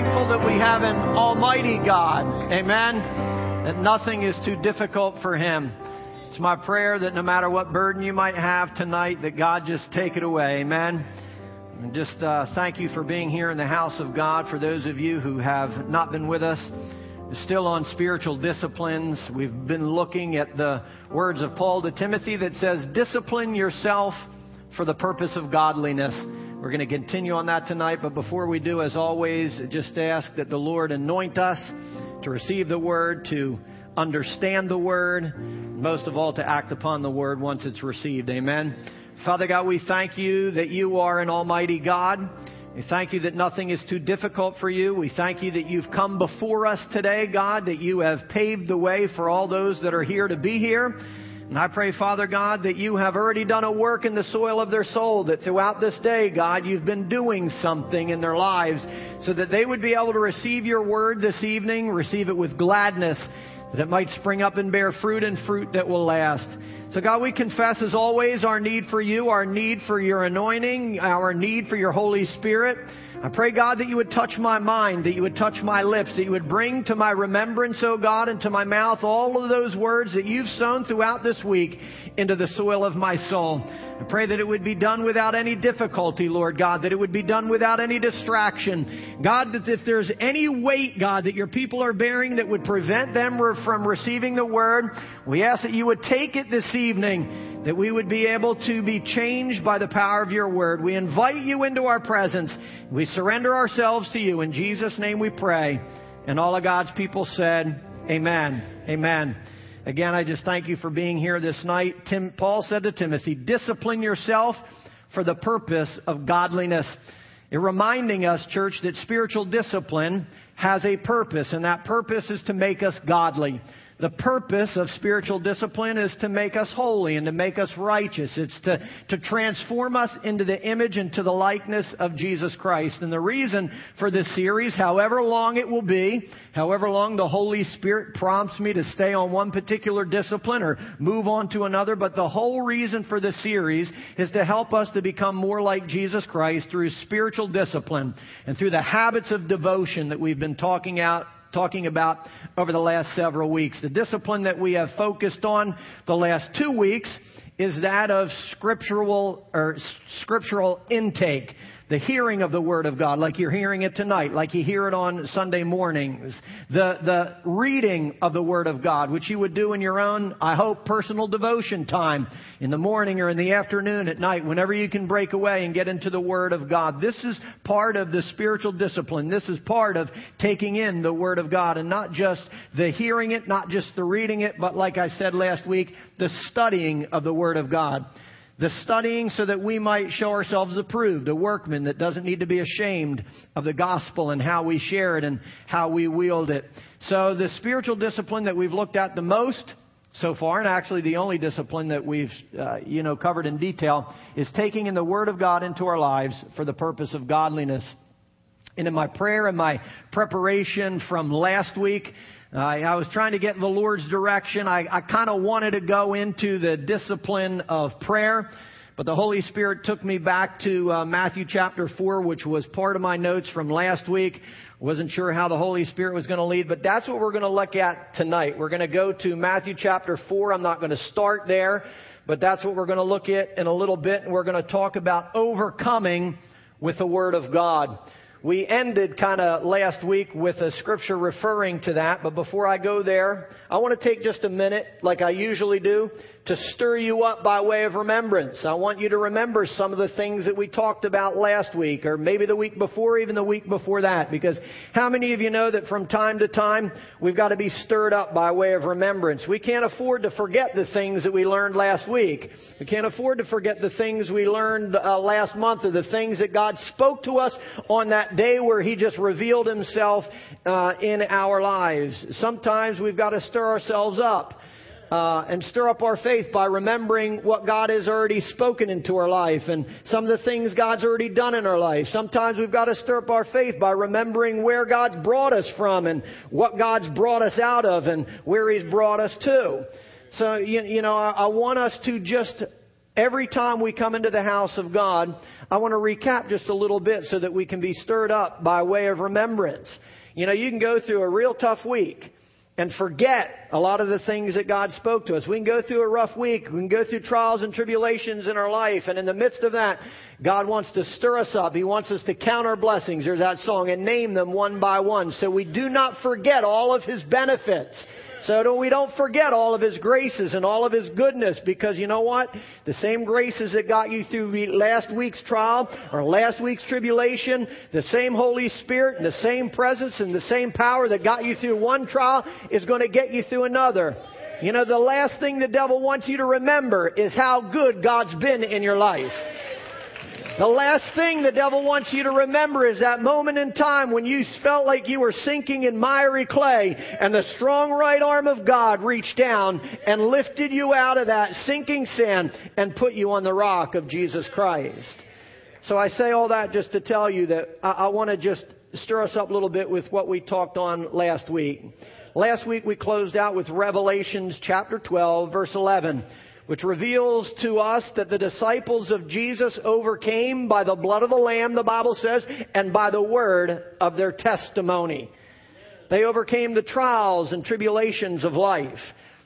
thankful that we have an almighty God. Amen. That nothing is too difficult for Him. It's my prayer that no matter what burden you might have tonight, that God just take it away. Amen. And just uh, thank you for being here in the house of God. For those of you who have not been with us, still on spiritual disciplines, we've been looking at the words of Paul to Timothy that says, Discipline yourself for the purpose of godliness. We're going to continue on that tonight, but before we do, as always, just ask that the Lord anoint us to receive the word, to understand the word, most of all, to act upon the word once it's received. Amen. Father God, we thank you that you are an almighty God. We thank you that nothing is too difficult for you. We thank you that you've come before us today, God, that you have paved the way for all those that are here to be here. And I pray, Father God, that you have already done a work in the soil of their soul, that throughout this day, God, you've been doing something in their lives so that they would be able to receive your word this evening, receive it with gladness, that it might spring up and bear fruit and fruit that will last. So God, we confess as always our need for you, our need for your anointing, our need for your Holy Spirit. I pray, God, that you would touch my mind, that you would touch my lips, that you would bring to my remembrance, O oh God, and to my mouth all of those words that you've sown throughout this week into the soil of my soul. I pray that it would be done without any difficulty, Lord God, that it would be done without any distraction. God, that if there's any weight, God, that your people are bearing that would prevent them from receiving the word, we ask that you would take it this evening that we would be able to be changed by the power of your word. We invite you into our presence. We surrender ourselves to you. In Jesus' name we pray. And all of God's people said, Amen. Amen. Again, I just thank you for being here this night. Tim, Paul said to Timothy, discipline yourself for the purpose of godliness. It reminding us, church, that spiritual discipline has a purpose, and that purpose is to make us godly. The purpose of spiritual discipline is to make us holy and to make us righteous. It's to, to transform us into the image and to the likeness of Jesus Christ. And the reason for this series, however long it will be, however long the Holy Spirit prompts me to stay on one particular discipline or move on to another, but the whole reason for this series is to help us to become more like Jesus Christ through spiritual discipline and through the habits of devotion that we've been talking out talking about over the last several weeks. The discipline that we have focused on the last two weeks is that of scriptural or scriptural intake the hearing of the Word of God, like you're hearing it tonight, like you hear it on Sunday mornings, the, the reading of the Word of God, which you would do in your own, I hope, personal devotion time in the morning or in the afternoon at night, whenever you can break away and get into the Word of God. This is part of the spiritual discipline. This is part of taking in the Word of God and not just the hearing it, not just the reading it, but like I said last week, the studying of the Word of God the studying so that we might show ourselves approved, a workman that doesn't need to be ashamed of the gospel and how we share it and how we wield it. So the spiritual discipline that we've looked at the most so far, and actually the only discipline that we've, uh, you know, covered in detail, is taking in the Word of God into our lives for the purpose of godliness. And in my prayer and my preparation from last week, uh, I was trying to get the Lord's direction. I, I kind of wanted to go into the discipline of prayer, but the Holy Spirit took me back to uh, Matthew chapter 4, which was part of my notes from last week. Wasn't sure how the Holy Spirit was going to lead, but that's what we're going to look at tonight. We're going to go to Matthew chapter 4. I'm not going to start there, but that's what we're going to look at in a little bit, and we're going to talk about overcoming with the Word of God. We ended kind of last week with a scripture referring to that, but before I go there, I want to take just a minute, like I usually do, to stir you up by way of remembrance. I want you to remember some of the things that we talked about last week, or maybe the week before, even the week before that. Because how many of you know that from time to time, we've got to be stirred up by way of remembrance? We can't afford to forget the things that we learned last week. We can't afford to forget the things we learned uh, last month, or the things that God spoke to us on that day where He just revealed Himself uh, in our lives. Sometimes we've got to stir ourselves up uh, and stir up our faith by remembering what God has already spoken into our life and some of the things God's already done in our life. Sometimes we've got to stir up our faith by remembering where God's brought us from and what God's brought us out of and where He's brought us to. So, you, you know, I, I want us to just Every time we come into the house of God, I want to recap just a little bit so that we can be stirred up by way of remembrance. You know, you can go through a real tough week and forget a lot of the things that God spoke to us. We can go through a rough week. We can go through trials and tribulations in our life. And in the midst of that, God wants to stir us up. He wants us to count our blessings. There's that song and name them one by one. So we do not forget all of His benefits. So we don't forget all of His graces and all of His goodness because you know what? The same graces that got you through last week's trial or last week's tribulation, the same Holy Spirit and the same presence and the same power that got you through one trial is going to get you through another. You know, the last thing the devil wants you to remember is how good God's been in your life. The last thing the devil wants you to remember is that moment in time when you felt like you were sinking in miry clay and the strong right arm of God reached down and lifted you out of that sinking sand and put you on the rock of Jesus Christ. So I say all that just to tell you that I, I want to just stir us up a little bit with what we talked on last week. Last week we closed out with Revelations chapter 12 verse 11 which reveals to us that the disciples of Jesus overcame by the blood of the Lamb, the Bible says, and by the word of their testimony. They overcame the trials and tribulations of life.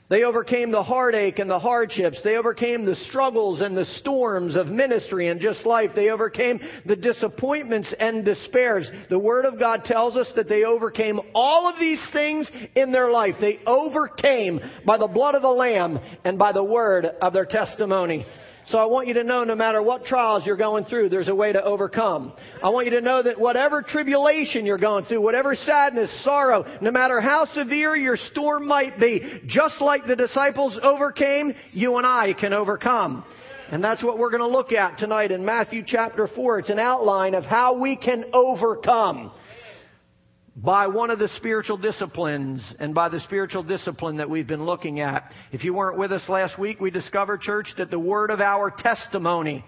They overcame the heartache and the hardships. They overcame the struggles and the storms of ministry and just life. They overcame the disappointments and despairs. The Word of God tells us that they overcame all of these things in their life. They overcame by the blood of the Lamb and by the Word of their testimony. So I want you to know no matter what trials you're going through, there's a way to overcome. I want you to know that whatever tribulation you're going through, whatever sadness, sorrow, no matter how severe your storm might be, just like the disciples overcame, you and I can overcome. And that's what we're going to look at tonight in Matthew chapter 4. It's an outline of how we can overcome by one of the spiritual disciplines and by the spiritual discipline that we've been looking at. If you weren't with us last week, we discovered, church, that the word of our testimony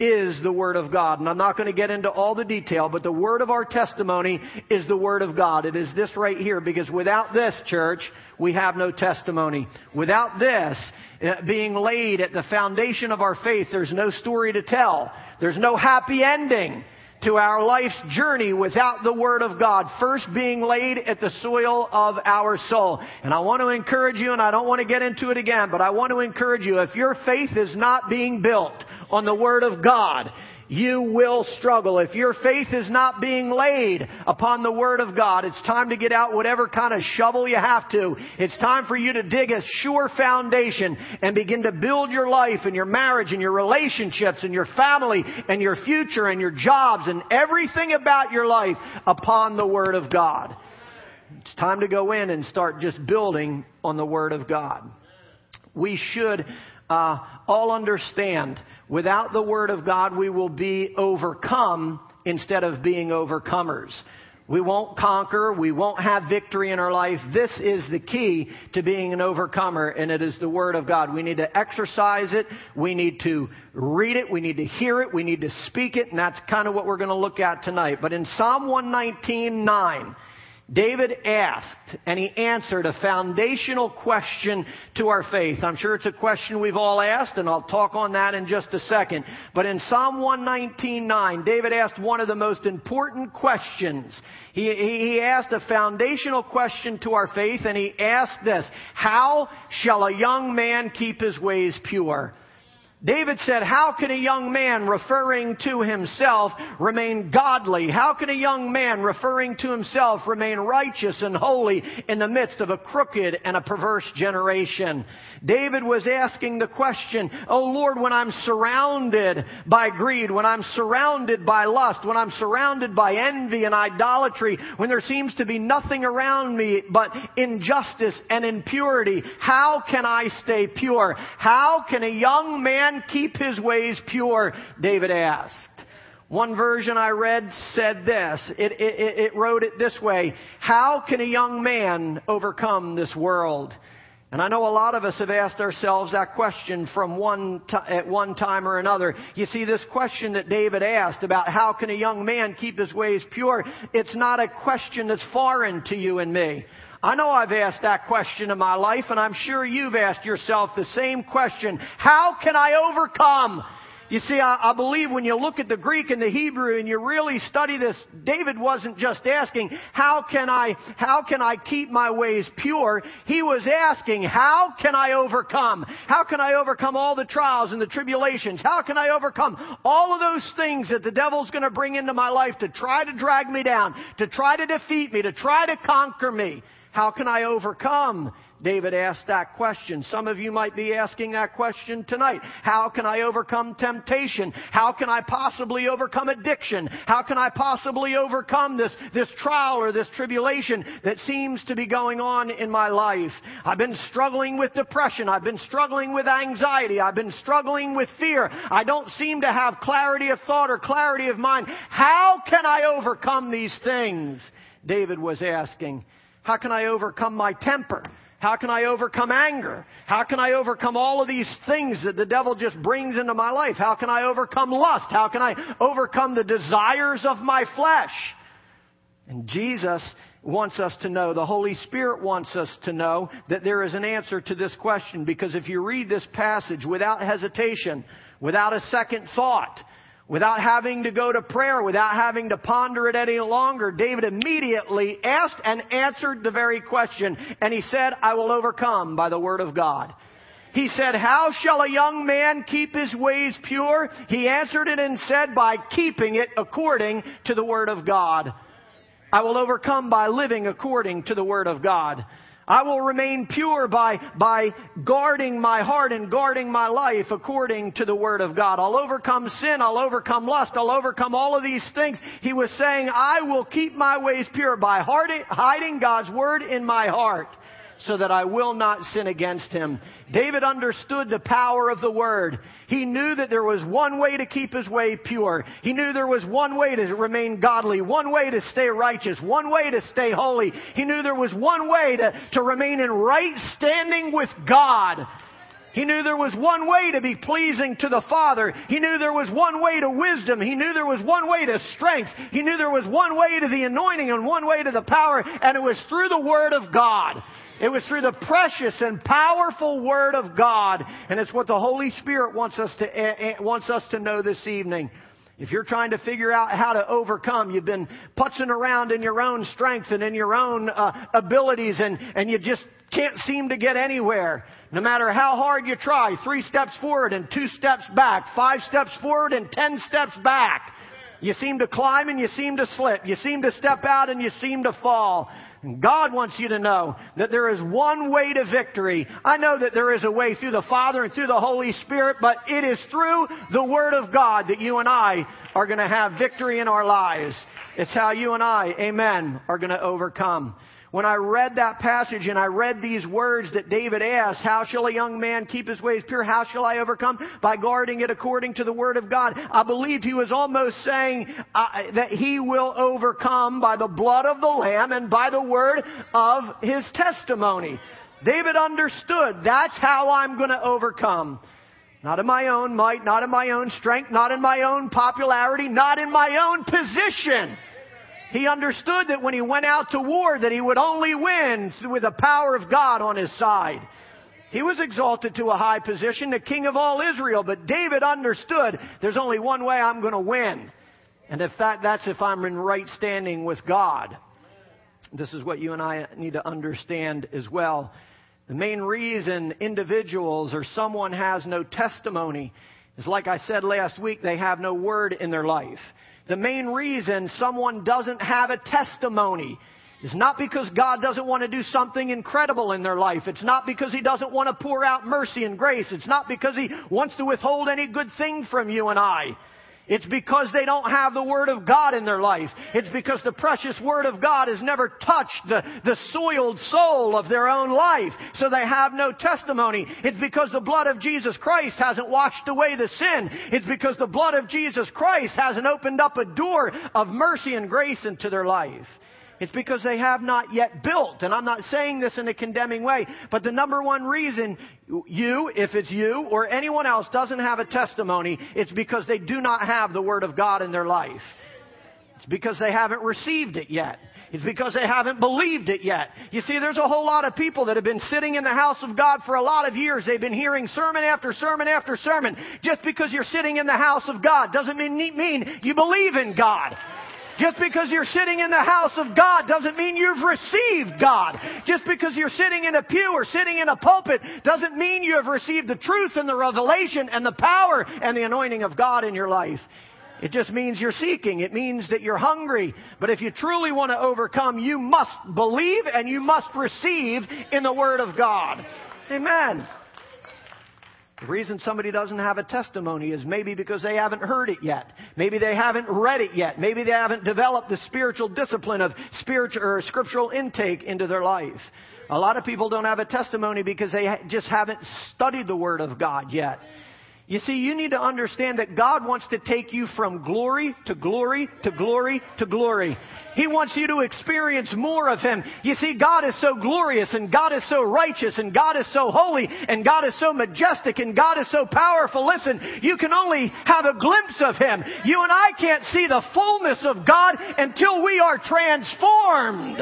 is the Word of God. And I'm not going to get into all the detail, but the Word of our testimony is the Word of God. It is this right here, because without this, church, we have no testimony. Without this uh, being laid at the foundation of our faith, there's no story to tell. There's no happy ending to our life's journey without the Word of God first being laid at the soil of our soul. And I want to encourage you, and I don't want to get into it again, but I want to encourage you, if your faith is not being built on the Word of God, you will struggle. If your faith is not being laid upon the Word of God, it's time to get out whatever kind of shovel you have to. It's time for you to dig a sure foundation and begin to build your life and your marriage and your relationships and your family and your future and your jobs and everything about your life upon the Word of God. It's time to go in and start just building on the Word of God. We should uh, all understand without the Word of God, we will be overcome instead of being overcomers. We won't conquer. We won't have victory in our life. This is the key to being an overcomer, and it is the Word of God. We need to exercise it. We need to read it. We need to hear it. We need to speak it, and that's kind of what we're going to look at tonight. But in Psalm 119, 9, David asked and he answered a foundational question to our faith. I'm sure it's a question we've all asked and I'll talk on that in just a second. But in Psalm 119.9, David asked one of the most important questions. He, he asked a foundational question to our faith and he asked this, how shall a young man keep his ways pure? David said, how can a young man referring to himself remain godly? How can a young man referring to himself remain righteous and holy in the midst of a crooked and a perverse generation? David was asking the question, Oh Lord, when I'm surrounded by greed, when I'm surrounded by lust, when I'm surrounded by envy and idolatry, when there seems to be nothing around me but injustice and impurity, how can I stay pure? How can a young man keep his ways pure? David asked. One version I read said this. It, it, it, wrote it this way. How can a young man overcome this world? And I know a lot of us have asked ourselves that question from one t- at one time or another. You see, this question that David asked about how can a young man keep his ways pure, it's not a question that's foreign to you and me. I know I've asked that question in my life, and I'm sure you've asked yourself the same question. How can I overcome you see, I, I, believe when you look at the Greek and the Hebrew and you really study this, David wasn't just asking, how can I, how can I keep my ways pure? He was asking, how can I overcome? How can I overcome all the trials and the tribulations? How can I overcome all of those things that the devil's gonna bring into my life to try to drag me down, to try to defeat me, to try to conquer me? How can I overcome David asked that question. Some of you might be asking that question tonight. How can I overcome temptation? How can I possibly overcome addiction? How can I possibly overcome this, this trial or this tribulation that seems to be going on in my life? I've been struggling with depression. I've been struggling with anxiety. I've been struggling with fear. I don't seem to have clarity of thought or clarity of mind. How can I overcome these things? David was asking. How can I overcome my temper? How can I overcome anger? How can I overcome all of these things that the devil just brings into my life? How can I overcome lust? How can I overcome the desires of my flesh? And Jesus wants us to know, the Holy Spirit wants us to know that there is an answer to this question because if you read this passage without hesitation, without a second thought, without having to go to prayer, without having to ponder it any longer, David immediately asked and answered the very question. And he said, I will overcome by the word of God. He said, How shall a young man keep his ways pure? He answered it and said, By keeping it according to the word of God. I will overcome by living according to the word of God. I will remain pure by, by guarding my heart and guarding my life according to the Word of God. I'll overcome sin. I'll overcome lust. I'll overcome all of these things. He was saying, I will keep my ways pure by hiding God's Word in my heart so that I will not sin against him. David understood the power of the word. He knew that there was one way to keep his way pure. He knew there was one way to remain godly, one way to stay righteous, one way to stay holy. He knew there was one way to, to remain in right standing with God. He knew there was one way to be pleasing to the Father. He knew there was one way to wisdom. He knew there was one way to strength. He knew there was one way to the anointing and one way to the power, and it was through the Word of God. It was through the precious and powerful Word of God, and it's what the Holy Spirit wants us to, eh, eh, wants us to know this evening. If you're trying to figure out how to overcome, you've been putzing around in your own strength and in your own uh, abilities and, and you just can't seem to get anywhere. No matter how hard you try, three steps forward and two steps back, five steps forward and ten steps back. You seem to climb and you seem to slip. You seem to step out and you seem to fall. God wants you to know that there is one way to victory. I know that there is a way through the Father and through the Holy Spirit, but it is through the Word of God that you and I are going to have victory in our lives. It's how you and I, amen, are going to overcome. When I read that passage and I read these words that David asked, how shall a young man keep his ways pure? How shall I overcome? By guarding it according to the word of God. I believed he was almost saying uh, that he will overcome by the blood of the lamb and by the word of his testimony. David understood that's how I'm going to overcome. Not in my own might, not in my own strength, not in my own popularity, not in my own position. He understood that when he went out to war that he would only win with the power of God on his side. He was exalted to a high position, the king of all Israel, but David understood there's only one way I'm going to win. And if that, that's if I'm in right standing with God. This is what you and I need to understand as well. The main reason individuals or someone has no testimony is like I said last week, they have no word in their life. The main reason someone doesn't have a testimony is not because God doesn't want to do something incredible in their life. It's not because He doesn't want to pour out mercy and grace. It's not because He wants to withhold any good thing from you and I. It's because they don't have the Word of God in their life. It's because the precious Word of God has never touched the, the soiled soul of their own life. So they have no testimony. It's because the blood of Jesus Christ hasn't washed away the sin. It's because the blood of Jesus Christ hasn't opened up a door of mercy and grace into their life. It's because they have not yet built. And I'm not saying this in a condemning way, but the number one reason you, if it's you or anyone else doesn't have a testimony, it's because they do not have the Word of God in their life. It's because they haven't received it yet. It's because they haven't believed it yet. You see, there's a whole lot of people that have been sitting in the house of God for a lot of years. They've been hearing sermon after sermon after sermon. Just because you're sitting in the house of God doesn't mean, mean you believe in God. Just because you're sitting in the house of God doesn't mean you've received God. Just because you're sitting in a pew or sitting in a pulpit doesn't mean you have received the truth and the revelation and the power and the anointing of God in your life. It just means you're seeking. It means that you're hungry. But if you truly want to overcome, you must believe and you must receive in the Word of God. Amen. The reason somebody doesn't have a testimony is maybe because they haven't heard it yet. Maybe they haven't read it yet. Maybe they haven't developed the spiritual discipline of spiritual or scriptural intake into their life. A lot of people don't have a testimony because they just haven't studied the Word of God yet. You see, you need to understand that God wants to take you from glory to glory to glory to glory. He wants you to experience more of Him. You see, God is so glorious and God is so righteous and God is so holy and God is so majestic and God is so powerful. Listen, you can only have a glimpse of Him. You and I can't see the fullness of God until we are transformed.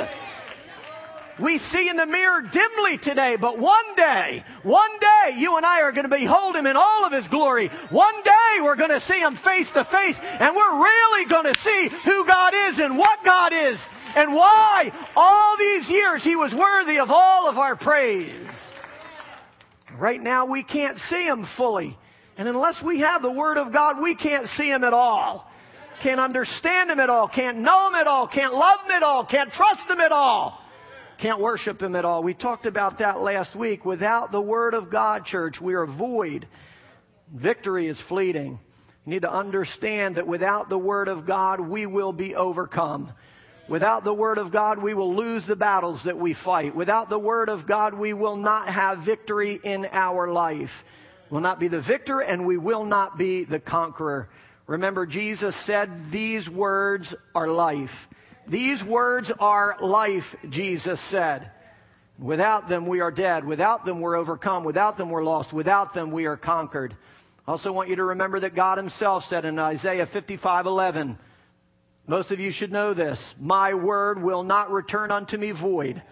We see in the mirror dimly today, but one day, one day, you and I are going to behold Him in all of His glory. One day we're going to see Him face to face, and we're really going to see who God is and what God is, and why all these years He was worthy of all of our praise. Right now we can't see Him fully. And unless we have the Word of God, we can't see Him at all. Can't understand Him at all. Can't know Him at all. Can't love Him at all. Can't trust Him at all can't worship Him at all. We talked about that last week. Without the Word of God, church, we are void. Victory is fleeting. You need to understand that without the Word of God, we will be overcome. Without the Word of God, we will lose the battles that we fight. Without the Word of God, we will not have victory in our life. We'll not be the victor and we will not be the conqueror. Remember, Jesus said, These words are life. These words are life, Jesus said. Without them, we are dead. Without them, we're overcome. Without them, we're lost. Without them, we are conquered. I also want you to remember that God Himself said in Isaiah 55 11, most of you should know this, my word will not return unto me void,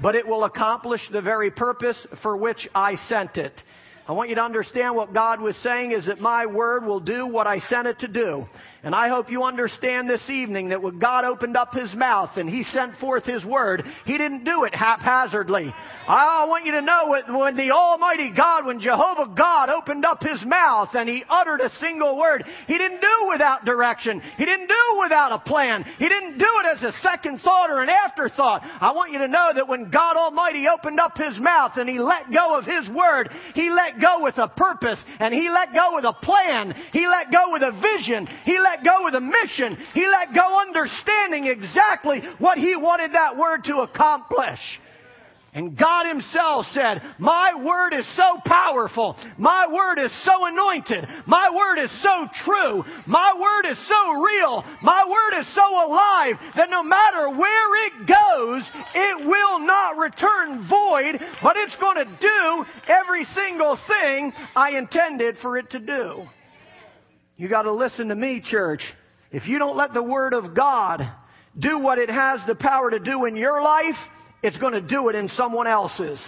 but it will accomplish the very purpose for which I sent it. I want you to understand what God was saying is that my word will do what I sent it to do. And I hope you understand this evening that when God opened up His mouth and He sent forth His Word, He didn't do it haphazardly. I want you to know when the Almighty God, when Jehovah God opened up His mouth and He uttered a single word, He didn't do without direction. He didn't do without a plan. He didn't do it as a second thought or an afterthought. I want you to know that when God Almighty opened up His mouth and He let go of His Word, He let go with a purpose and He let go with a plan. He let go with a vision. He let let go with a mission. He let go understanding exactly what he wanted that word to accomplish. And God Himself said, My word is so powerful. My word is so anointed. My word is so true. My word is so real. My word is so alive that no matter where it goes, it will not return void, but it's going to do every single thing I intended for it to do. You got to listen to me, church. If you don't let the Word of God do what it has the power to do in your life, it's going to do it in someone else's.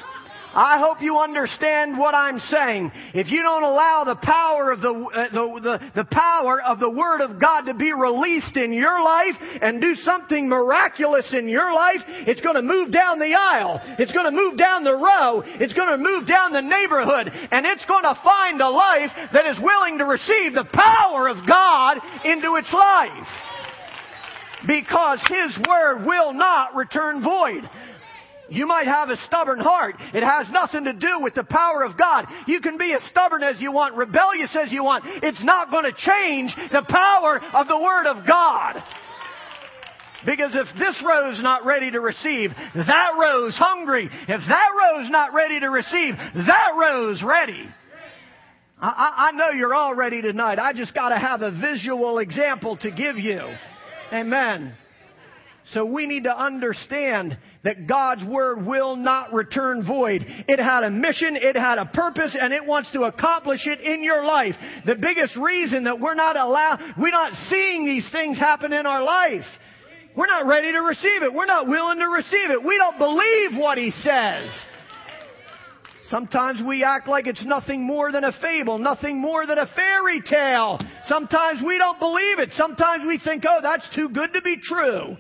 I hope you understand what I'm saying. If you don't allow the power of the, uh, the, the, the, power of the Word of God to be released in your life and do something miraculous in your life, it's going to move down the aisle. It's going to move down the row. It's going to move down the neighborhood. And it's going to find a life that is willing to receive the power of God into its life. Because His Word will not return void. You might have a stubborn heart. It has nothing to do with the power of God. You can be as stubborn as you want, rebellious as you want. It's not going to change the power of the Word of God. Because if this row's not ready to receive, that row's hungry. If that row's not ready to receive, that row's ready. I, I know you're all ready tonight. I just got to have a visual example to give you. Amen. So we need to understand that God's Word will not return void. It had a mission, it had a purpose, and it wants to accomplish it in your life. The biggest reason that we're not allowed, we're not seeing these things happen in our life. We're not ready to receive it. We're not willing to receive it. We don't believe what He says. Sometimes we act like it's nothing more than a fable, nothing more than a fairy tale. Sometimes we don't believe it. Sometimes we think, oh, that's too good to be true.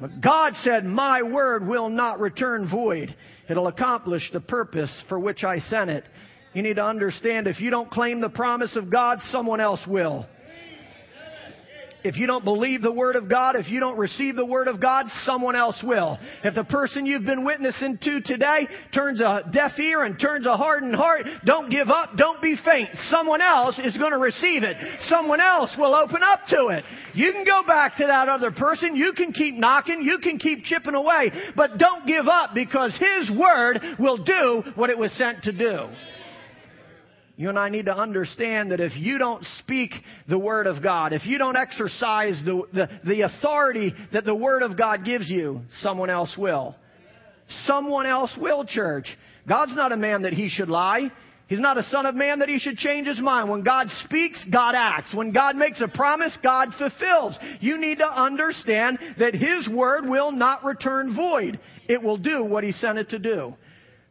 But God said, My word will not return void. It'll accomplish the purpose for which I sent it. You need to understand if you don't claim the promise of God, someone else will. If you don't believe the Word of God, if you don't receive the Word of God, someone else will. If the person you've been witnessing to today turns a deaf ear and turns a hardened heart, don't give up, don't be faint. Someone else is going to receive it. Someone else will open up to it. You can go back to that other person, you can keep knocking, you can keep chipping away, but don't give up because His Word will do what it was sent to do. You and I need to understand that if you don't speak the Word of God, if you don't exercise the, the, the, authority that the Word of God gives you, someone else will. Someone else will, church. God's not a man that he should lie. He's not a son of man that he should change his mind. When God speaks, God acts. When God makes a promise, God fulfills. You need to understand that his word will not return void. It will do what he sent it to do.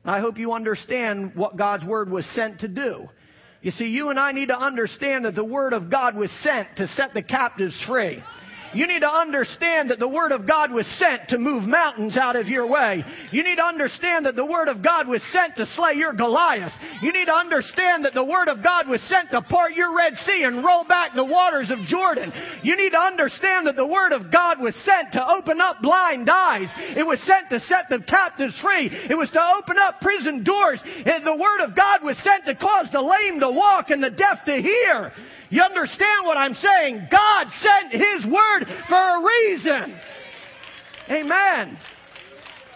I hope you understand what God's word was sent to do. You see, you and I need to understand that the Word of God was sent to set the captives free. You need to understand that the Word of God was sent to move mountains out of your way. You need to understand that the Word of God was sent to slay your Goliath. You need to understand that the Word of God was sent to part your Red Sea and roll back the waters of Jordan. You need to understand that the Word of God was sent to open up blind eyes. It was sent to set the captives free. It was to open up prison doors. And the Word of God was sent to cause the lame to walk and the deaf to hear. You understand what I'm saying? God sent His Word for a reason. Amen.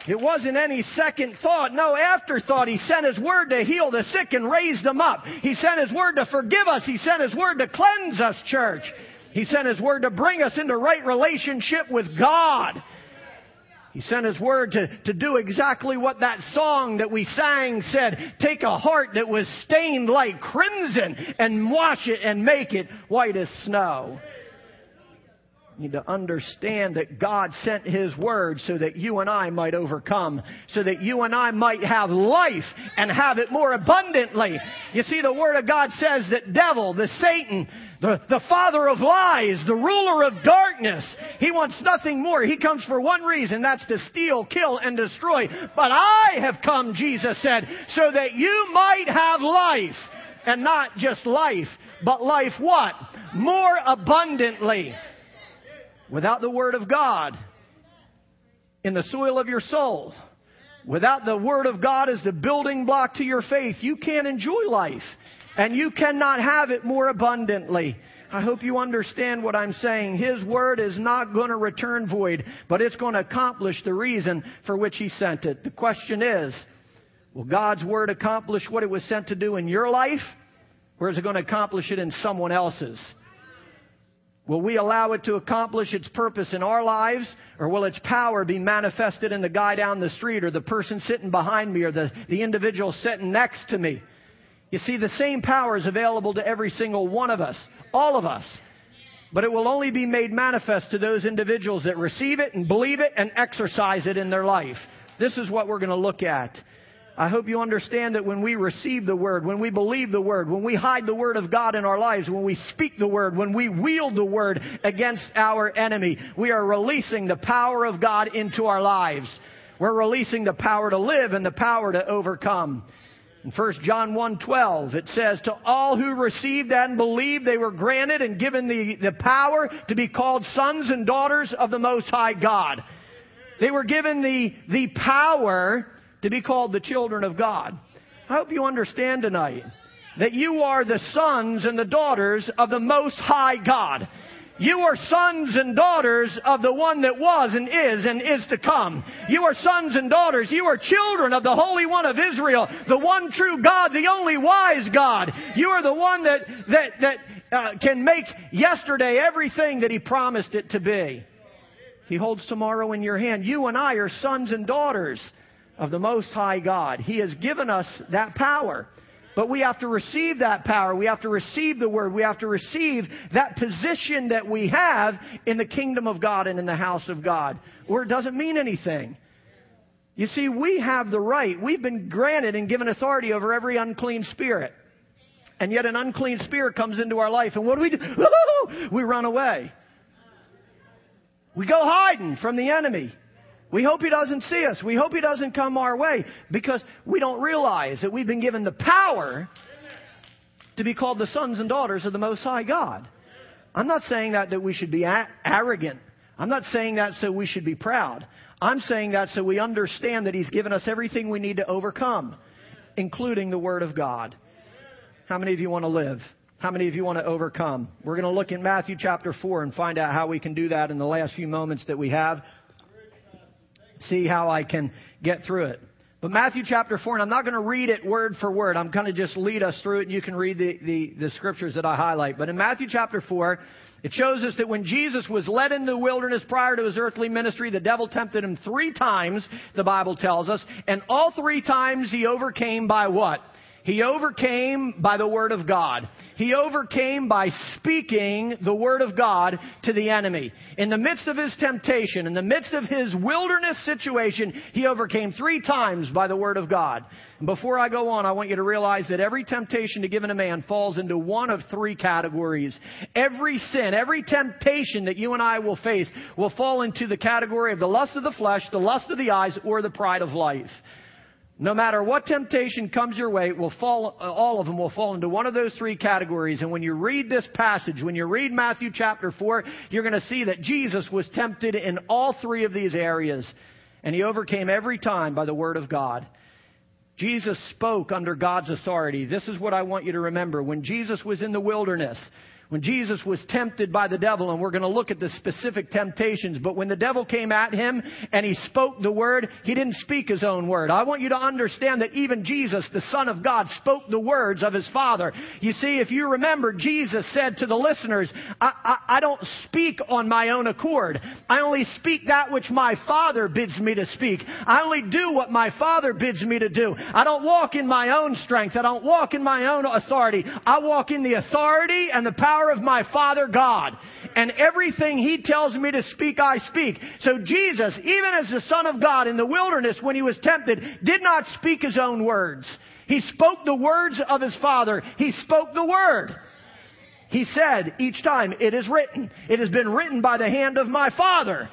It wasn't any second thought, no afterthought. He sent His Word to heal the sick and raise them up. He sent His Word to forgive us. He sent His Word to cleanse us, church. He sent His Word to bring us into right relationship with God. He sent His Word to, to do exactly what that song that we sang said. Take a heart that was stained like crimson and wash it and make it white as snow. You need to understand that God sent His Word so that you and I might overcome, so that you and I might have life and have it more abundantly. You see, the Word of God says that devil, the Satan, the, the father of lies, the ruler of darkness. He wants nothing more. He comes for one reason. That's to steal, kill, and destroy. But I have come, Jesus said, so that you might have life. And not just life, but life what? More abundantly. Without the Word of God in the soil of your soul, without the Word of God as the building block to your faith, you can't enjoy life. And you cannot have it more abundantly. I hope you understand what I'm saying. His word is not going to return void, but it's going to accomplish the reason for which He sent it. The question is, will God's word accomplish what it was sent to do in your life? Or is it going to accomplish it in someone else's? Will we allow it to accomplish its purpose in our lives? Or will its power be manifested in the guy down the street or the person sitting behind me or the, the individual sitting next to me? You see, the same power is available to every single one of us, all of us. But it will only be made manifest to those individuals that receive it and believe it and exercise it in their life. This is what we're going to look at. I hope you understand that when we receive the Word, when we believe the Word, when we hide the Word of God in our lives, when we speak the Word, when we wield the Word against our enemy, we are releasing the power of God into our lives. We're releasing the power to live and the power to overcome. In 1 John 1:12 it says to all who received and believed they were granted and given the, the power to be called sons and daughters of the most high God. They were given the, the power to be called the children of God. I hope you understand tonight that you are the sons and the daughters of the most high God. You are sons and daughters of the one that was and is and is to come. You are sons and daughters. You are children of the Holy One of Israel, the one true God, the only wise God. You are the one that, that, that uh, can make yesterday everything that He promised it to be. He holds tomorrow in your hand. You and I are sons and daughters of the Most High God. He has given us that power. But we have to receive that power. We have to receive the word. We have to receive that position that we have in the kingdom of God and in the house of God. where it doesn't mean anything. You see, we have the right. We've been granted and given authority over every unclean spirit. And yet an unclean spirit comes into our life and what do we do? We run away. We go hiding from the enemy. We hope he doesn't see us. We hope he doesn't come our way because we don't realize that we've been given the power to be called the sons and daughters of the Most High God. I'm not saying that that we should be a- arrogant. I'm not saying that so we should be proud. I'm saying that so we understand that he's given us everything we need to overcome, including the Word of God. How many of you want to live? How many of you want to overcome? We're going to look in Matthew chapter 4 and find out how we can do that in the last few moments that we have see how I can get through it. But Matthew chapter 4, and I'm not going to read it word for word. I'm going to just lead us through it, and you can read the, the, the scriptures that I highlight. But in Matthew chapter 4, it shows us that when Jesus was led into the wilderness prior to his earthly ministry, the devil tempted him three times, the Bible tells us, and all three times he overcame by what? He overcame by the Word of God. He overcame by speaking the Word of God to the enemy. In the midst of his temptation, in the midst of his wilderness situation, he overcame three times by the Word of God. And before I go on, I want you to realize that every temptation to given a man falls into one of three categories. Every sin, every temptation that you and I will face will fall into the category of the lust of the flesh, the lust of the eyes, or the pride of life. No matter what temptation comes your way, will fall, uh, all of them will fall into one of those three categories. And when you read this passage, when you read Matthew chapter 4, you're going to see that Jesus was tempted in all three of these areas. And he overcame every time by the Word of God. Jesus spoke under God's authority. This is what I want you to remember. When Jesus was in the wilderness, when Jesus was tempted by the devil, and we're going to look at the specific temptations, but when the devil came at him and he spoke the word, he didn't speak his own word. I want you to understand that even Jesus, the Son of God, spoke the words of his Father. You see, if you remember, Jesus said to the listeners, I, I, I don't speak on my own accord. I only speak that which my Father bids me to speak. I only do what my Father bids me to do. I don't walk in my own strength. I don't walk in my own authority. I walk in the authority and the power power of my Father God. And everything He tells me to speak, I speak. So Jesus, even as the Son of God in the wilderness when He was tempted, did not speak His own words. He spoke the words of His Father. He spoke the Word. He said each time, it is written. It has been written by the hand of my Father.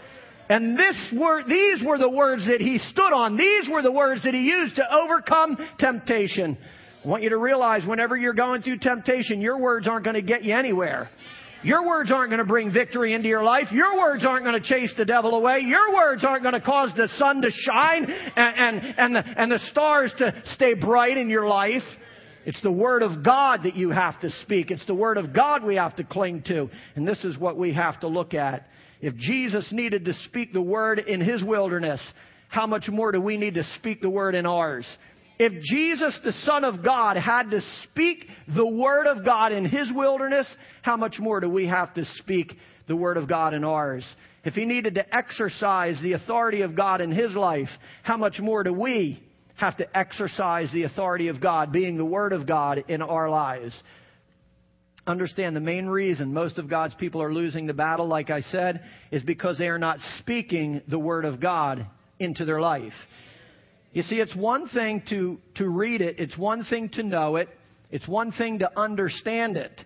And this were, these were the words that he stood on. These were the words that he used to overcome temptation. I want you to realize whenever you're going through temptation, your words aren't going to get you anywhere. Your words aren't going to bring victory into your life. Your words aren't going to chase the devil away. Your words aren't going to cause the sun to shine and, and, and, the, and the stars to stay bright in your life. It's the Word of God that you have to speak. It's the Word of God we have to cling to. And this is what we have to look at. If Jesus needed to speak the Word in His wilderness, how much more do we need to speak the Word in ours? If Jesus, the Son of God, had to speak the Word of God in His wilderness, how much more do we have to speak the Word of God in ours? If He needed to exercise the authority of God in His life, how much more do we have to exercise the authority of God, being the Word of God in our lives? Understand the main reason most of God's people are losing the battle, like I said, is because they are not speaking the Word of God into their life. You see, it's one thing to, to read it, it's one thing to know it, it's one thing to understand it.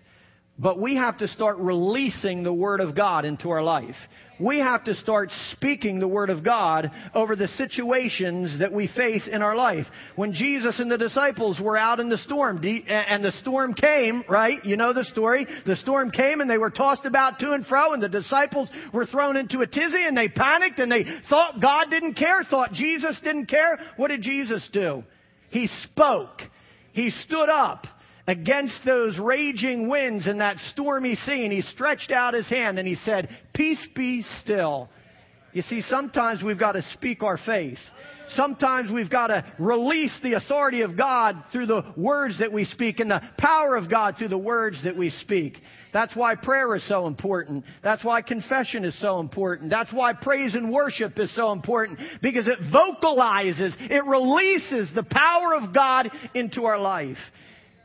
But we have to start releasing the Word of God into our life. We have to start speaking the Word of God over the situations that we face in our life. When Jesus and the disciples were out in the storm, and the storm came, right? You know the story. The storm came and they were tossed about to and fro and the disciples were thrown into a tizzy and they panicked and they thought God didn't care, thought Jesus didn't care. What did Jesus do? He spoke. He stood up against those raging winds and that stormy sea, and he stretched out his hand and he said, Peace be still. You see, sometimes we've got to speak our faith. Sometimes we've got to release the authority of God through the words that we speak and the power of God through the words that we speak. That's why prayer is so important. That's why confession is so important. That's why praise and worship is so important because it vocalizes, it releases the power of God into our life.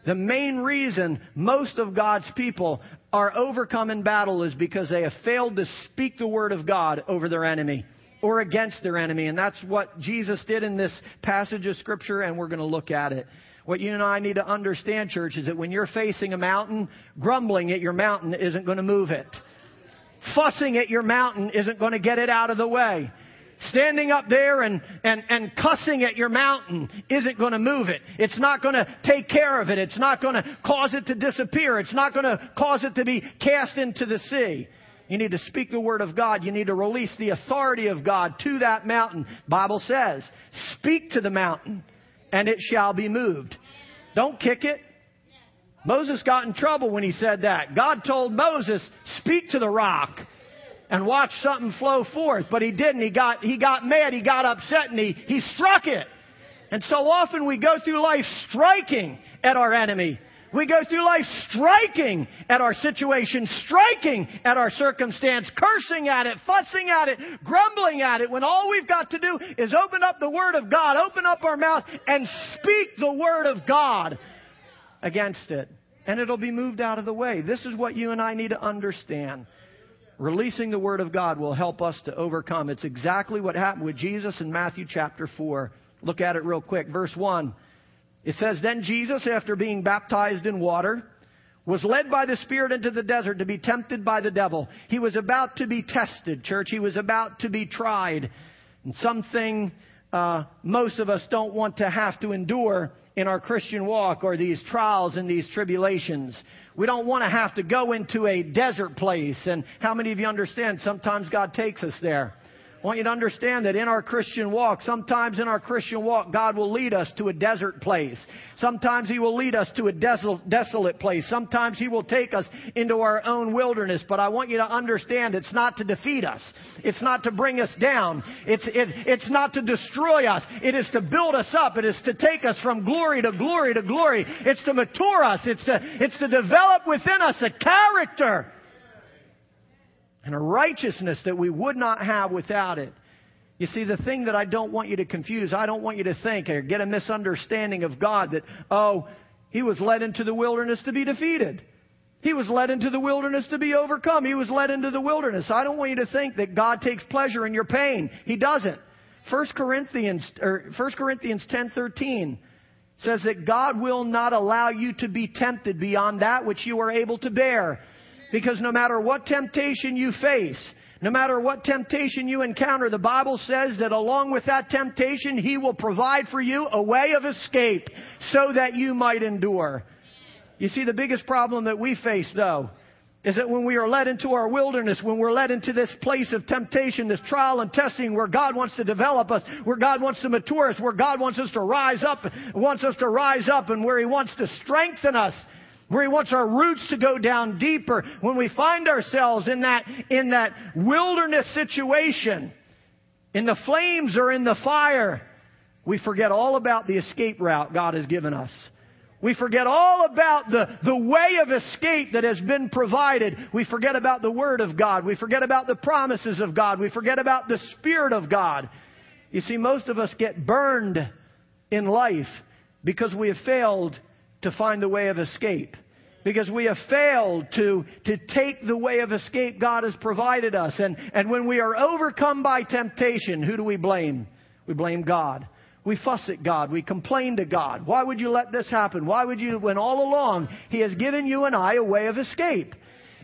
The main reason most of God's people are overcome in battle is because they have failed to speak the word of God over their enemy or against their enemy. And that's what Jesus did in this passage of scripture, and we're going to look at it. What you and I need to understand, church, is that when you're facing a mountain, grumbling at your mountain isn't going to move it. Fussing at your mountain isn't going to get it out of the way. Standing up there and, and, and cussing at your mountain isn't going to move it. It's not going to take care of it. It's not going to cause it to disappear. It's not going to cause it to be cast into the sea. You need to speak the word of God. You need to release the authority of God to that mountain. Bible says, speak to the mountain and it shall be moved. Don't kick it. Moses got in trouble when he said that. God told Moses, speak to the rock and watch something flow forth. But he didn't. He got, he got mad. He got upset and he, he struck it. And so often we go through life striking at our enemy. We go through life striking at our situation, striking at our circumstance, cursing at it, fussing at it, grumbling at it, when all we've got to do is open up the Word of God, open up our mouth, and speak the Word of God against it. And it'll be moved out of the way. This is what you and I need to understand. Releasing the Word of God will help us to overcome. It's exactly what happened with Jesus in Matthew chapter 4. Look at it real quick. Verse 1. It says, Then Jesus, after being baptized in water, was led by the Spirit into the desert to be tempted by the devil. He was about to be tested, church. He was about to be tried. And something uh, most of us don't want to have to endure in our Christian walk or these trials and these tribulations. We don't want to have to go into a desert place. And how many of you understand sometimes God takes us there? I want you to understand that in our Christian walk, sometimes in our Christian walk, God will lead us to a desert place. Sometimes He will lead us to a desol- desolate place. Sometimes He will take us into our own wilderness. But I want you to understand it's not to defeat us. It's not to bring us down. It's, it, it's not to destroy us. It is to build us up. It is to take us from glory to glory to glory. It's to mature us. It's to, it's to develop within us a character and a righteousness that we would not have without it. You see, the thing that I don't want you to confuse, I don't want you to think or get a misunderstanding of God that, oh, he was led into the wilderness to be defeated. He was led into the wilderness to be overcome. He was led into the wilderness. I don't want you to think that God takes pleasure in your pain. He doesn't. 1 Corinthians, or 1 Corinthians 10:13 says that God will not allow you to be tempted beyond that which you are able to bear. Because no matter what temptation you face, no matter what temptation you encounter, the Bible says that along with that temptation, He will provide for you a way of escape so that you might endure. You see, the biggest problem that we face, though, is that when we are led into our wilderness, when we're led into this place of temptation, this trial and testing where God wants to develop us, where God wants to mature us, where God wants us to rise up, wants us to rise up and where He wants to strengthen us, where He wants our roots to go down deeper. When we find ourselves in that, in that wilderness situation, in the flames or in the fire, we forget all about the escape route God has given us. We forget all about the, the way of escape that has been provided. We forget about the Word of God. We forget about the promises of God. We forget about the Spirit of God. You see, most of us get burned in life because we have failed to find the way of escape. Because we have failed to, to take the way of escape God has provided us. And, and when we are overcome by temptation, who do we blame? We blame God. We fuss at God. We complain to God. Why would you let this happen? Why would you, when all along He has given you and I a way of escape?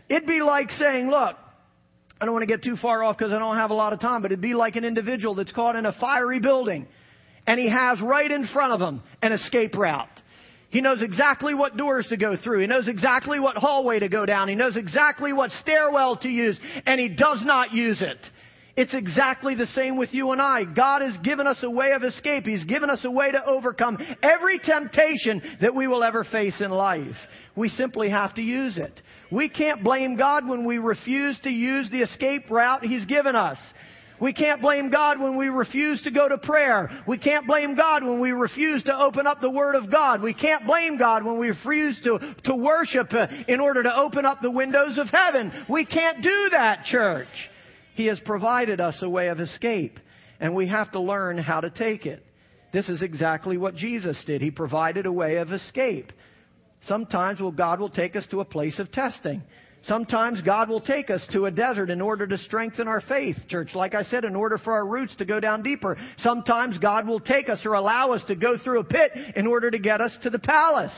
It'd be like saying, look, I don't want to get too far off because I don't have a lot of time, but it'd be like an individual that's caught in a fiery building and he has right in front of him an escape route. He knows exactly what doors to go through. He knows exactly what hallway to go down. He knows exactly what stairwell to use, and he does not use it. It's exactly the same with you and I. God has given us a way of escape. He's given us a way to overcome every temptation that we will ever face in life. We simply have to use it. We can't blame God when we refuse to use the escape route He's given us. We can't blame God when we refuse to go to prayer. We can't blame God when we refuse to open up the Word of God. We can't blame God when we refuse to, to worship in order to open up the windows of heaven. We can't do that, church. He has provided us a way of escape, and we have to learn how to take it. This is exactly what Jesus did. He provided a way of escape. Sometimes well, God will take us to a place of testing. Sometimes God will take us to a desert in order to strengthen our faith, church. Like I said, in order for our roots to go down deeper. Sometimes God will take us or allow us to go through a pit in order to get us to the palace.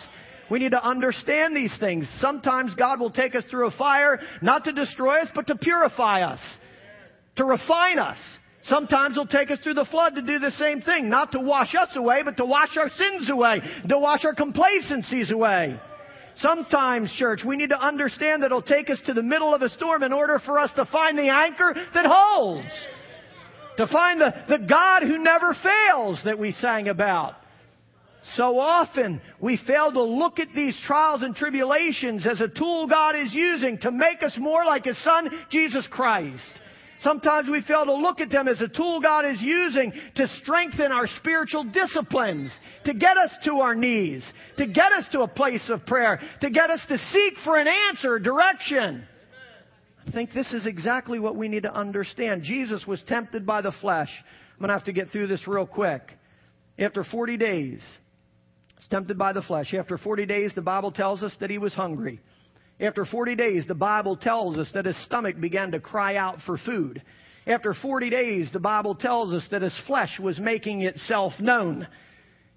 We need to understand these things. Sometimes God will take us through a fire, not to destroy us, but to purify us, to refine us. Sometimes He'll take us through the flood to do the same thing, not to wash us away, but to wash our sins away, to wash our complacencies away. Sometimes, church, we need to understand that it'll take us to the middle of a storm in order for us to find the anchor that holds. To find the, the God who never fails that we sang about. So often we fail to look at these trials and tribulations as a tool God is using to make us more like His Son, Jesus Christ. Sometimes we fail to look at them as a tool God is using to strengthen our spiritual disciplines, to get us to our knees, to get us to a place of prayer, to get us to seek for an answer, direction. I think this is exactly what we need to understand. Jesus was tempted by the flesh. I'm going to have to get through this real quick. After 40 days, tempted by the flesh. After 40 days, the Bible tells us that he was hungry. After 40 days, the Bible tells us that his stomach began to cry out for food. After 40 days, the Bible tells us that his flesh was making itself known.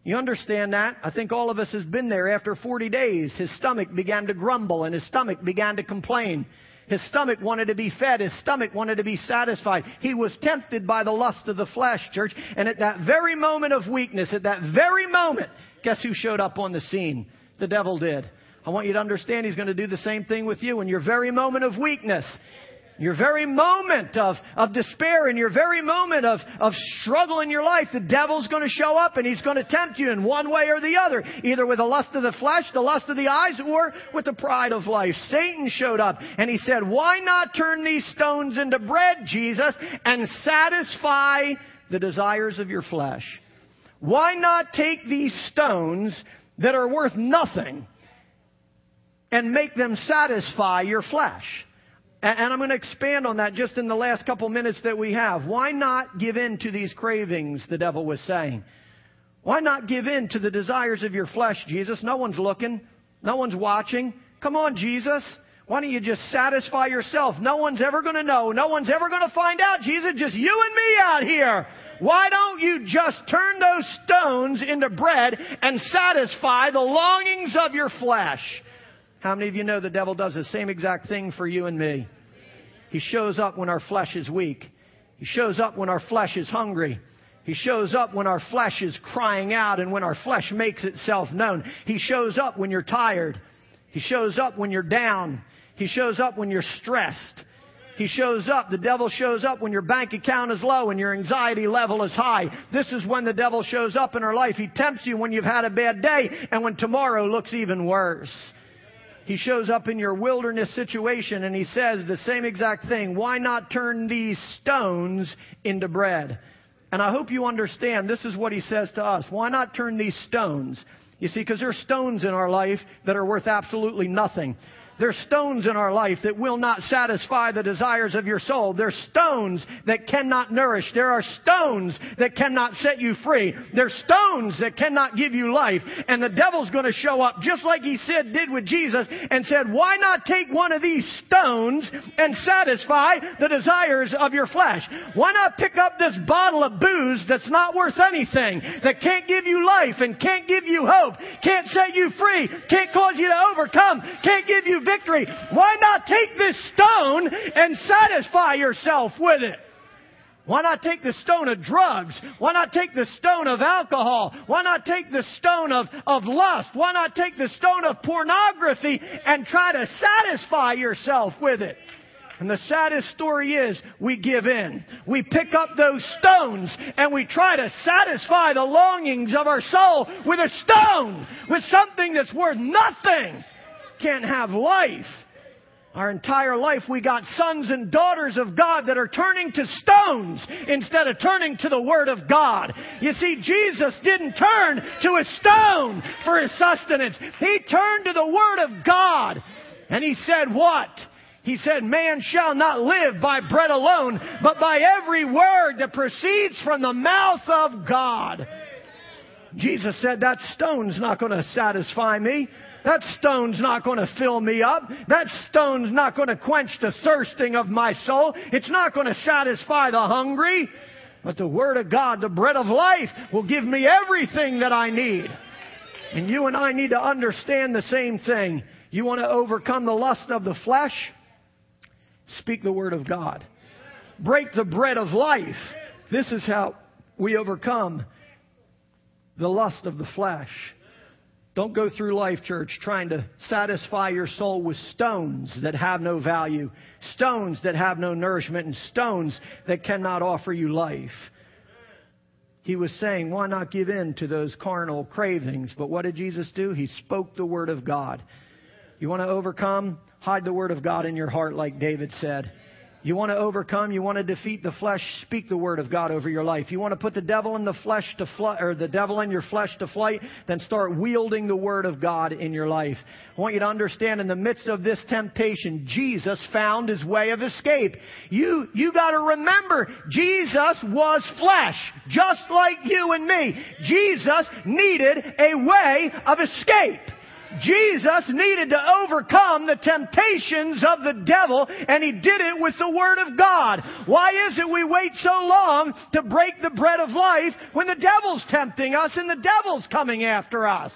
You understand that? I think all of us has been there. After 40 days, his stomach began to grumble and his stomach began to complain. His stomach wanted to be fed. His stomach wanted to be satisfied. He was tempted by the lust of the flesh, church. And at that very moment of weakness, at that very moment, guess who showed up on the scene? The devil did. I want you to understand He's going to do the same thing with you in your very moment of weakness. Your very moment of, of despair, in your very moment of, of struggle in your life, the devil's going to show up and he's going to tempt you in one way or the other, either with the lust of the flesh, the lust of the eyes, or with the pride of life. Satan showed up and he said, Why not turn these stones into bread, Jesus, and satisfy the desires of your flesh? Why not take these stones that are worth nothing and make them satisfy your flesh. And I'm going to expand on that just in the last couple minutes that we have. Why not give in to these cravings, the devil was saying? Why not give in to the desires of your flesh, Jesus? No one's looking. No one's watching. Come on, Jesus. Why don't you just satisfy yourself? No one's ever going to know. No one's ever going to find out, Jesus. Just you and me out here. Why don't you just turn those stones into bread and satisfy the longings of your flesh? How many of you know the devil does the same exact thing for you and me? He shows up when our flesh is weak. He shows up when our flesh is hungry. He shows up when our flesh is crying out and when our flesh makes itself known. He shows up when you're tired. He shows up when you're down. He shows up when you're stressed. He shows up. The devil shows up when your bank account is low and your anxiety level is high. This is when the devil shows up in our life. He tempts you when you've had a bad day and when tomorrow looks even worse. He shows up in your wilderness situation and he says the same exact thing. Why not turn these stones into bread? And I hope you understand this is what he says to us. Why not turn these stones? You see, because there's stones in our life that are worth absolutely nothing. There's stones in our life that will not satisfy the desires of your soul. There's stones that cannot nourish. There are stones that cannot set you free. There's stones that cannot give you life. And the devil's going to show up just like he said did with Jesus and said, why not take one of these stones and satisfy the desires of your flesh? Why not pick up this bottle of booze that's not worth anything, that can't give you life and can't give you hope, can't set you free, can't cause you to overcome, can't give you victory. Why not take this stone and satisfy yourself with it? Why not take the stone of drugs? Why not take the stone of alcohol? Why not take the stone of, of lust? Why not take the stone of pornography and try to satisfy yourself with it? And the saddest story is we give in. We pick up those stones and we try to satisfy the longings of our soul with a stone, with something that's worth nothing can't have life. Our entire life we got sons and daughters of God that are turning to stones instead of turning to the Word of God. You see, Jesus didn't turn to a stone for his sustenance. He turned to the Word of God. And he said what? He said, man shall not live by bread alone, but by every word that proceeds from the mouth of God. Jesus said, that stone's not going to satisfy me. That stone's not going to fill me up. That stone's not going to quench the thirsting of my soul. It's not going to satisfy the hungry. But the Word of God, the bread of life, will give me everything that I need. And you and I need to understand the same thing. You want to overcome the lust of the flesh? Speak the Word of God. Break the bread of life. This is how we overcome the lust of the flesh. Don't go through life, church, trying to satisfy your soul with stones that have no value, stones that have no nourishment, and stones that cannot offer you life. He was saying, why not give in to those carnal cravings? But what did Jesus do? He spoke the Word of God. You want to overcome? Hide the Word of God in your heart, like David said. You want to overcome, you want to defeat the flesh, speak the word of God over your life. You want to put the devil in the flesh to flight, or the devil in your flesh to flight, then start wielding the word of God in your life. I want you to understand in the midst of this temptation, Jesus found his way of escape. You, you gotta remember, Jesus was flesh, just like you and me. Jesus needed a way of escape. Jesus needed to overcome the temptations of the devil, and he did it with the Word of God. Why is it we wait so long to break the bread of life when the devil's tempting us and the devil's coming after us?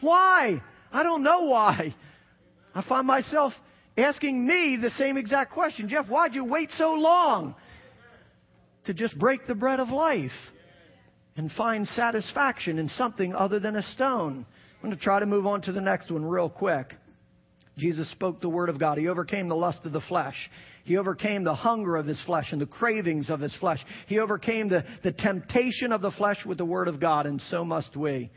Why? I don't know why. I find myself asking me the same exact question. Jeff, why'd you wait so long to just break the bread of life and find satisfaction in something other than a stone? I'm going to try to move on to the next one real quick. Jesus spoke the word of God. He overcame the lust of the flesh. He overcame the hunger of his flesh and the cravings of his flesh. He overcame the, the temptation of the flesh with the word of God, and so must we.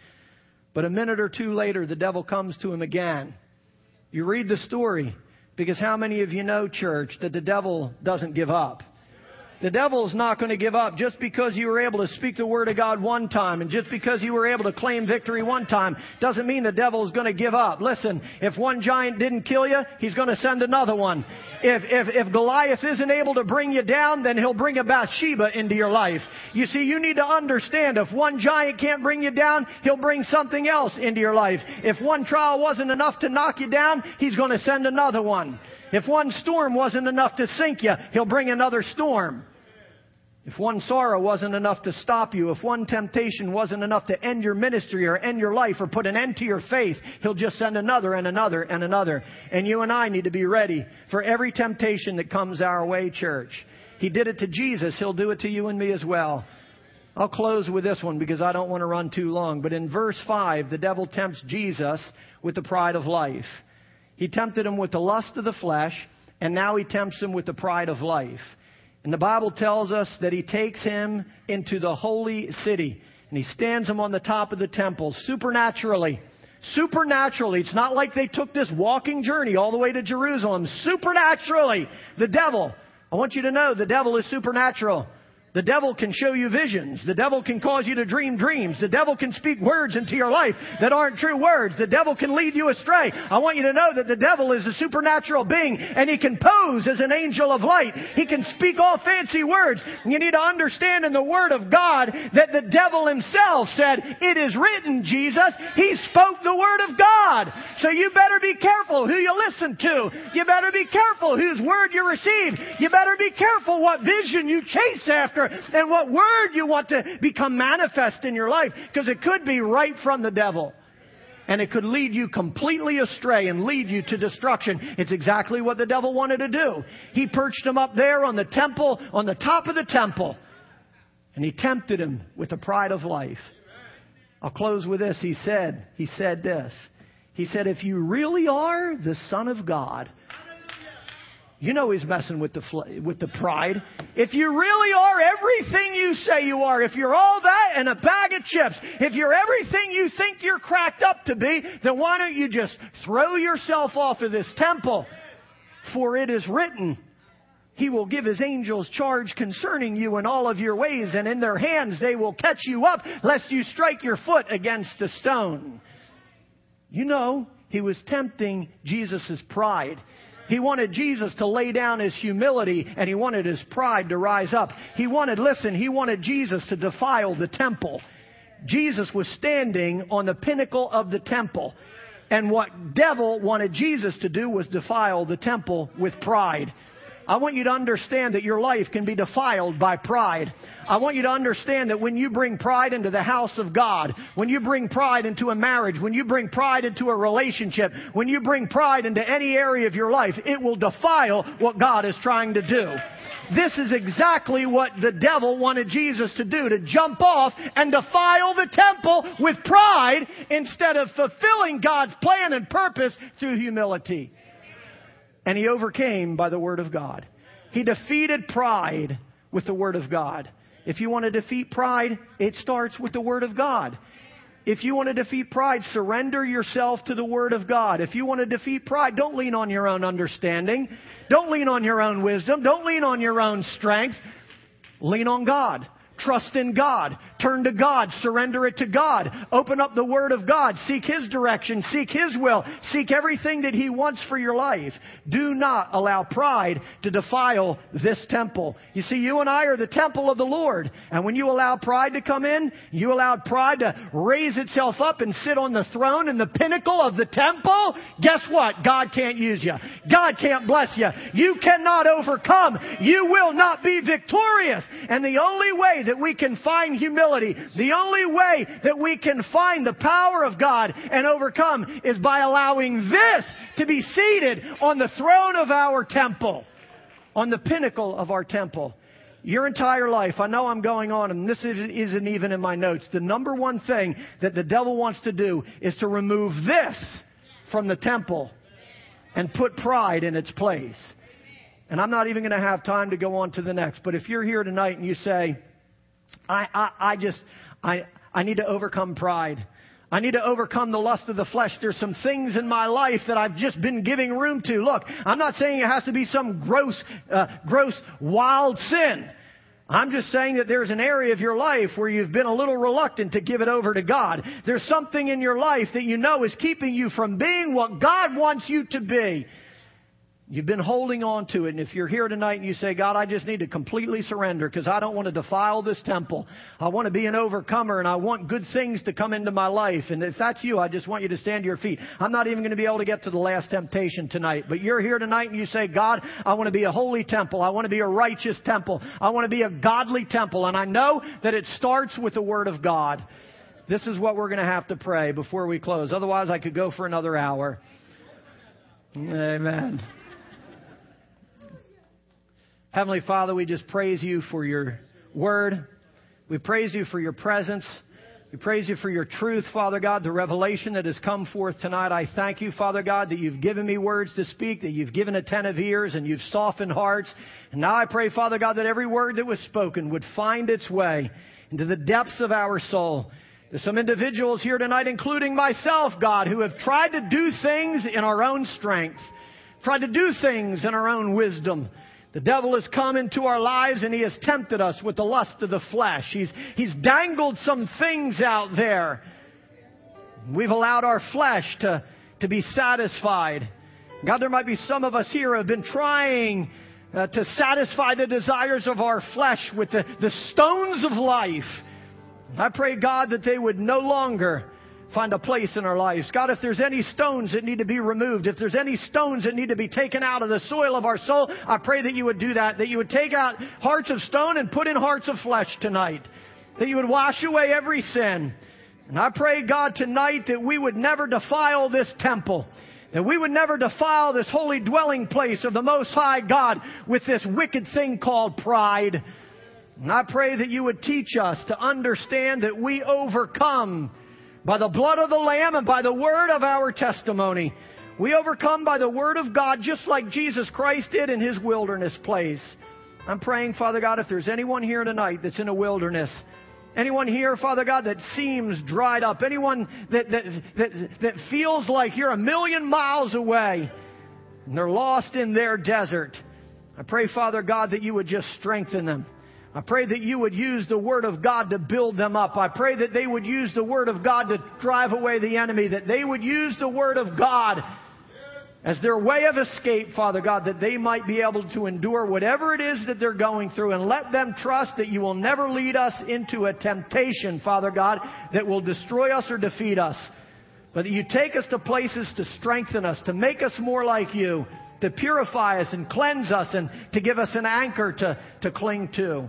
But a minute or two later, the devil comes to him again. You read the story, because how many of you know, church, that the devil doesn't give up? The devil's not going to give up just because you were able to speak the word of God one time and just because you were able to claim victory one time doesn't mean the devil is going to give up. Listen, if one giant didn't kill you, he's going to send another one. If, if, if Goliath isn't able to bring you down, then he'll bring a Bathsheba into your life. You see, you need to understand if one giant can't bring you down, he'll bring something else into your life. If one trial wasn't enough to knock you down, he's going to send another one. If one storm wasn't enough to sink you, he'll bring another storm. If one sorrow wasn't enough to stop you, if one temptation wasn't enough to end your ministry or end your life or put an end to your faith, He'll just send another and another and another. And you and I need to be ready for every temptation that comes our way, church. He did it to Jesus. He'll do it to you and me as well. I'll close with this one because I don't want to run too long. But in verse 5, the devil tempts Jesus with the pride of life. He tempted him with the lust of the flesh, and now he tempts him with the pride of life. And the Bible tells us that he takes him into the holy city and he stands him on the top of the temple supernaturally. Supernaturally. It's not like they took this walking journey all the way to Jerusalem. Supernaturally. The devil. I want you to know the devil is supernatural. The devil can show you visions. The devil can cause you to dream dreams. The devil can speak words into your life that aren't true words. The devil can lead you astray. I want you to know that the devil is a supernatural being and he can pose as an angel of light. He can speak all fancy words. You need to understand in the Word of God that the devil himself said, It is written, Jesus. He spoke the Word of God. So you better be careful who you listen to. You better be careful whose word you receive. You better be careful what vision you chase after and what word you want to become manifest in your life because it could be right from the devil. And it could lead you completely astray and lead you to destruction. It's exactly what the devil wanted to do. He perched him up there on the temple, on the top of the temple. And he tempted him with the pride of life. I'll close with this. He said, he said this. He said, if you really are the Son of God, you know he's messing with the, with the pride. If you really are everything you say you are, if you're all that and a bag of chips, if you're everything you think you're cracked up to be, then why don't you just throw yourself off of this temple? For it is written, he will give his angels charge concerning you in all of your ways, and in their hands they will catch you up, lest you strike your foot against a stone. You know, he was tempting Jesus' pride. He wanted Jesus to lay down his humility and he wanted his pride to rise up. He wanted, listen, he wanted Jesus to defile the temple. Jesus was standing on the pinnacle of the temple. And what devil wanted Jesus to do was defile the temple with pride. I want you to understand that your life can be defiled by pride. I want you to understand that when you bring pride into the house of God, when you bring pride into a marriage, when you bring pride into a relationship, when you bring pride into any area of your life, it will defile what God is trying to do. This is exactly what the devil wanted Jesus to do, to jump off and defile the temple with pride instead of fulfilling God's plan and purpose through humility. And he overcame by the Word of God. He defeated pride with the Word of God. If you want to defeat pride, it starts with the Word of God. If you want to defeat pride, surrender yourself to the Word of God. If you want to defeat pride, don't lean on your own understanding. Don't lean on your own wisdom. Don't lean on your own strength. Lean on God. Trust in God. Turn to God. Surrender it to God. Open up the Word of God. Seek His direction. Seek His will. Seek everything that He wants for your life. Do not allow pride to defile this temple. You see, you and I are the temple of the Lord. And when you allow pride to come in, you allow pride to raise itself up and sit on the throne and the pinnacle of the temple, guess what? God can't use you. God can't bless you. You cannot overcome. You will not be victorious. And the only way that we can find humility, the only way that we can find the power of God and overcome is by allowing this to be seated on the throne of our temple, on the pinnacle of our temple. Your entire life, I know I'm going on, and this isn't even in my notes. The number one thing that the devil wants to do is to remove this from the temple and put pride in its place. And I'm not even going to have time to go on to the next. But if you're here tonight and you say, I, I, I just, I, I need to overcome pride. I need to overcome the lust of the flesh. There's some things in my life that I've just been giving room to. Look, I'm not saying it has to be some gross, uh, gross, wild sin. I'm just saying that there's an area of your life where you've been a little reluctant to give it over to God. There's something in your life that you know is keeping you from being what God wants you to be. You've been holding on to it. And if you're here tonight and you say, God, I just need to completely surrender because I don't want to defile this temple. I want to be an overcomer and I want good things to come into my life. And if that's you, I just want you to stand to your feet. I'm not even going to be able to get to the last temptation tonight. But you're here tonight and you say, God, I want to be a holy temple. I want to be a righteous temple. I want to be a godly temple. And I know that it starts with the Word of God. This is what we're going to have to pray before we close. Otherwise, I could go for another hour. Amen. Heavenly Father, we just praise you for your word. We praise you for your presence. We praise you for your truth, Father God, the revelation that has come forth tonight. I thank you, Father God, that you've given me words to speak, that you've given attentive ears, and you've softened hearts. And now I pray, Father God, that every word that was spoken would find its way into the depths of our soul. There's some individuals here tonight, including myself, God, who have tried to do things in our own strength, tried to do things in our own wisdom. The devil has come into our lives and he has tempted us with the lust of the flesh. He's, he's dangled some things out there. We've allowed our flesh to, to be satisfied. God, there might be some of us here who have been trying uh, to satisfy the desires of our flesh with the, the stones of life. I pray, God, that they would no longer find a place in our lives. God, if there's any stones that need to be removed, if there's any stones that need to be taken out of the soil of our soul, I pray that you would do that, that you would take out hearts of stone and put in hearts of flesh tonight, that you would wash away every sin. And I pray, God, tonight that we would never defile this temple. That we would never defile this holy dwelling place of the Most High God with this wicked thing called pride. And I pray that you would teach us to understand that we overcome by the blood of the Lamb and by the word of our testimony. We overcome by the word of God just like Jesus Christ did in his wilderness place. I'm praying, Father God, if there's anyone here tonight that's in a wilderness, anyone here, Father God, that seems dried up, anyone that, that, that, that feels like you're a million miles away, and they're lost in their desert. I pray, Father God, that you would just strengthen them. I pray that you would use the Word of God to build them up. I pray that they would use the Word of God to drive away the enemy, that they would use the Word of God as their way of escape, Father God, that they might be able to endure whatever it is that they're going through and let them trust that you will never lead us into a temptation, Father God, that will destroy us or defeat us. But that you take us to places to strengthen us, to make us more like you, to purify us and cleanse us and to give us an anchor to, to cling to.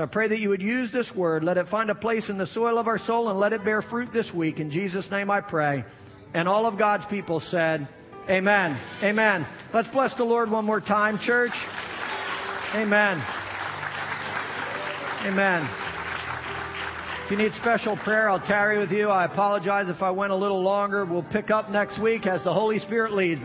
So I pray that you would use this word, let it find a place in the soil of our soul, and let it bear fruit this week. In Jesus' name I pray. And all of God's people said, Amen. Amen. Let's bless the Lord one more time, church. Amen. Amen. If you need special prayer, I'll tarry with you. I apologize if I went a little longer. We'll pick up next week as the Holy Spirit leads.